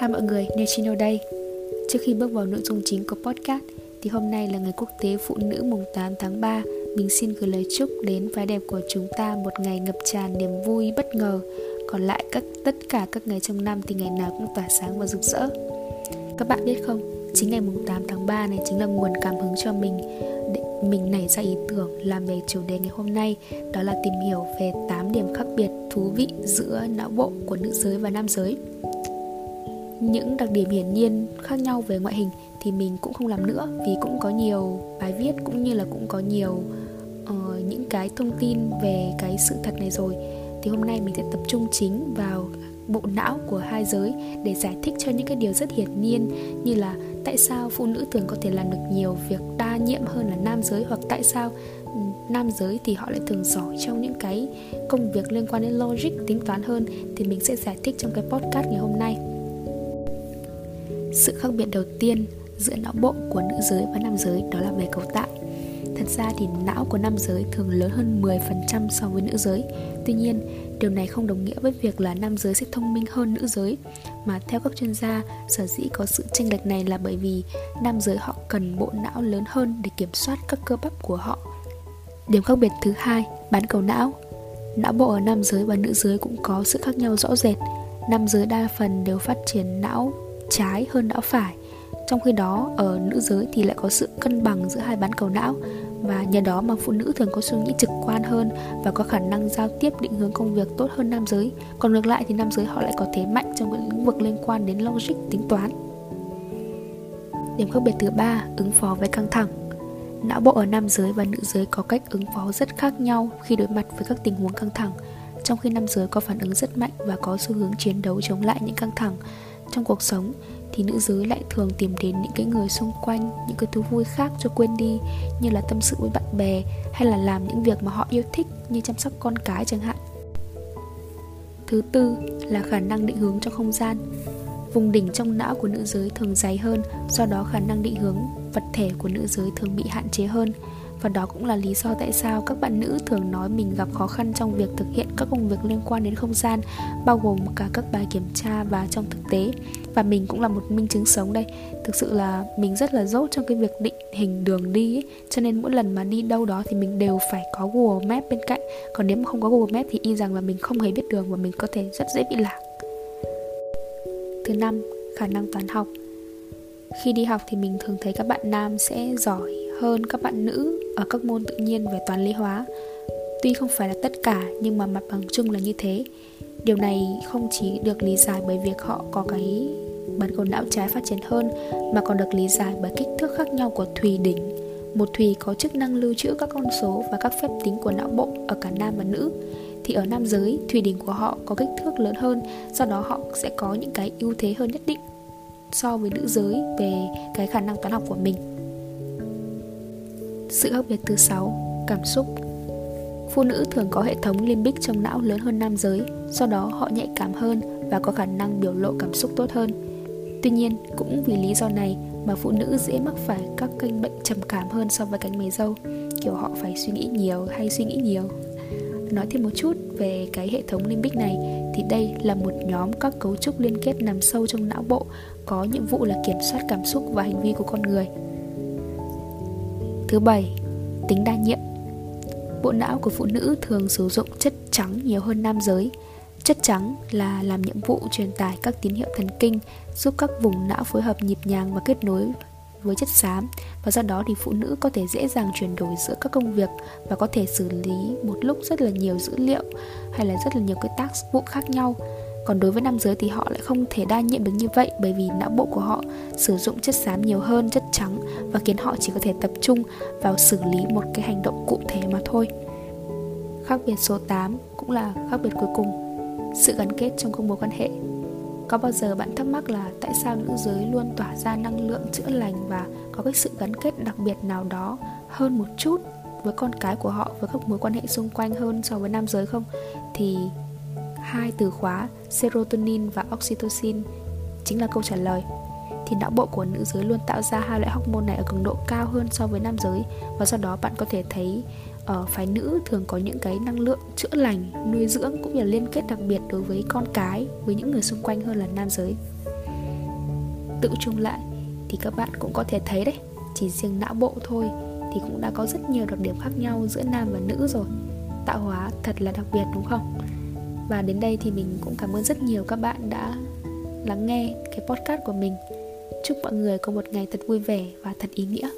Hai mọi người, Nechino đây. Trước khi bước vào nội dung chính của podcast Thì hôm nay là ngày quốc tế phụ nữ mùng 8 tháng 3 Mình xin gửi lời chúc đến phái đẹp của chúng ta Một ngày ngập tràn niềm vui bất ngờ. Còn lại các tất cả các ngày trong năm Thì ngày nào cũng tỏa sáng và rực rỡ. Các bạn biết không Chính ngày mùng 8 tháng 3 này chính là nguồn cảm hứng cho mình. Để mình nảy ra ý tưởng làm về chủ đề ngày hôm nay đó là tìm hiểu về 8 điểm khác biệt thú vị giữa não bộ của nữ giới và nam giới những đặc điểm hiển nhiên khác nhau về ngoại hình thì mình cũng không làm nữa vì cũng có nhiều bài viết cũng như là cũng có nhiều uh, những cái thông tin về cái sự thật này rồi. Thì hôm nay mình sẽ tập trung chính vào bộ não của hai giới để giải thích cho những cái điều rất hiển nhiên như là tại sao phụ nữ thường có thể làm được nhiều việc đa nhiệm hơn là nam giới hoặc tại sao ừ, nam giới thì họ lại thường giỏi trong những cái công việc liên quan đến logic tính toán hơn thì mình sẽ giải thích trong cái podcast ngày hôm nay sự khác biệt đầu tiên giữa não bộ của nữ giới và nam giới đó là về cấu tạo. Thật ra thì não của nam giới thường lớn hơn 10% so với nữ giới. Tuy nhiên, điều này không đồng nghĩa với việc là nam giới sẽ thông minh hơn nữ giới, mà theo các chuyên gia, sở dĩ có sự chênh lệch này là bởi vì nam giới họ cần bộ não lớn hơn để kiểm soát các cơ bắp của họ. Điểm khác biệt thứ hai, bán cầu não. Não bộ ở nam giới và nữ giới cũng có sự khác nhau rõ rệt. Nam giới đa phần đều phát triển não trái hơn não phải. Trong khi đó, ở nữ giới thì lại có sự cân bằng giữa hai bán cầu não. Và nhờ đó mà phụ nữ thường có suy nghĩ trực quan hơn và có khả năng giao tiếp định hướng công việc tốt hơn nam giới. Còn ngược lại thì nam giới họ lại có thế mạnh trong những lĩnh vực liên quan đến logic, tính toán. Điểm khác biệt thứ ba, ứng phó với căng thẳng. Não bộ ở nam giới và nữ giới có cách ứng phó rất khác nhau khi đối mặt với các tình huống căng thẳng, trong khi nam giới có phản ứng rất mạnh và có xu hướng chiến đấu chống lại những căng thẳng trong cuộc sống, thì nữ giới lại thường tìm đến những cái người xung quanh, những cái thú vui khác cho quên đi, như là tâm sự với bạn bè, hay là làm những việc mà họ yêu thích như chăm sóc con cái chẳng hạn. Thứ tư là khả năng định hướng trong không gian. Vùng đỉnh trong não của nữ giới thường dày hơn, do đó khả năng định hướng vật thể của nữ giới thường bị hạn chế hơn và đó cũng là lý do tại sao các bạn nữ thường nói mình gặp khó khăn trong việc thực hiện các công việc liên quan đến không gian, bao gồm cả các bài kiểm tra và trong thực tế. Và mình cũng là một minh chứng sống đây. Thực sự là mình rất là dốt trong cái việc định hình đường đi ấy. cho nên mỗi lần mà đi đâu đó thì mình đều phải có Google map bên cạnh. Còn nếu mà không có Google map thì y rằng là mình không hề biết đường và mình có thể rất dễ bị lạc. Thứ năm, khả năng toán học. Khi đi học thì mình thường thấy các bạn nam sẽ giỏi hơn các bạn nữ ở các môn tự nhiên về toán lý hóa. Tuy không phải là tất cả, nhưng mà mặt bằng chung là như thế. Điều này không chỉ được lý giải bởi việc họ có cái bán cầu não trái phát triển hơn, mà còn được lý giải bởi kích thước khác nhau của thùy đỉnh. Một thùy có chức năng lưu trữ các con số và các phép tính của não bộ ở cả nam và nữ. Thì ở nam giới, thùy đỉnh của họ có kích thước lớn hơn, do đó họ sẽ có những cái ưu thế hơn nhất định so với nữ giới về cái khả năng toán học của mình sự khác biệt thứ sáu, cảm xúc. Phụ nữ thường có hệ thống limbic trong não lớn hơn nam giới, do đó họ nhạy cảm hơn và có khả năng biểu lộ cảm xúc tốt hơn. Tuy nhiên, cũng vì lý do này mà phụ nữ dễ mắc phải các kênh bệnh trầm cảm hơn so với cánh mày dâu, kiểu họ phải suy nghĩ nhiều hay suy nghĩ nhiều. Nói thêm một chút về cái hệ thống limbic này, thì đây là một nhóm các cấu trúc liên kết nằm sâu trong não bộ, có nhiệm vụ là kiểm soát cảm xúc và hành vi của con người. Thứ bảy, tính đa nhiệm. Bộ não của phụ nữ thường sử dụng chất trắng nhiều hơn nam giới. Chất trắng là làm nhiệm vụ truyền tải các tín hiệu thần kinh, giúp các vùng não phối hợp nhịp nhàng và kết nối với chất xám và do đó thì phụ nữ có thể dễ dàng chuyển đổi giữa các công việc và có thể xử lý một lúc rất là nhiều dữ liệu hay là rất là nhiều cái tác vụ khác nhau còn đối với nam giới thì họ lại không thể đa nhiệm được như vậy, bởi vì não bộ của họ sử dụng chất xám nhiều hơn, chất trắng, và khiến họ chỉ có thể tập trung vào xử lý một cái hành động cụ thể mà thôi. Khác biệt số 8 cũng là khác biệt cuối cùng. Sự gắn kết trong các mối quan hệ. Có bao giờ bạn thắc mắc là tại sao nữ giới luôn tỏa ra năng lượng chữa lành và có cái sự gắn kết đặc biệt nào đó hơn một chút với con cái của họ, với các mối quan hệ xung quanh hơn so với nam giới không? Thì hai từ khóa serotonin và oxytocin chính là câu trả lời. Thì não bộ của nữ giới luôn tạo ra hai loại hormone này ở cường độ cao hơn so với nam giới và do đó bạn có thể thấy ở phái nữ thường có những cái năng lượng chữa lành, nuôi dưỡng cũng như là liên kết đặc biệt đối với con cái, với những người xung quanh hơn là nam giới. Tự chung lại thì các bạn cũng có thể thấy đấy, chỉ riêng não bộ thôi thì cũng đã có rất nhiều đặc điểm khác nhau giữa nam và nữ rồi. Tạo hóa thật là đặc biệt, đúng không? Và đến đây thì mình cũng cảm ơn rất nhiều các bạn đã lắng nghe cái podcast của mình. Chúc mọi người có một ngày thật vui vẻ và thật ý nghĩa.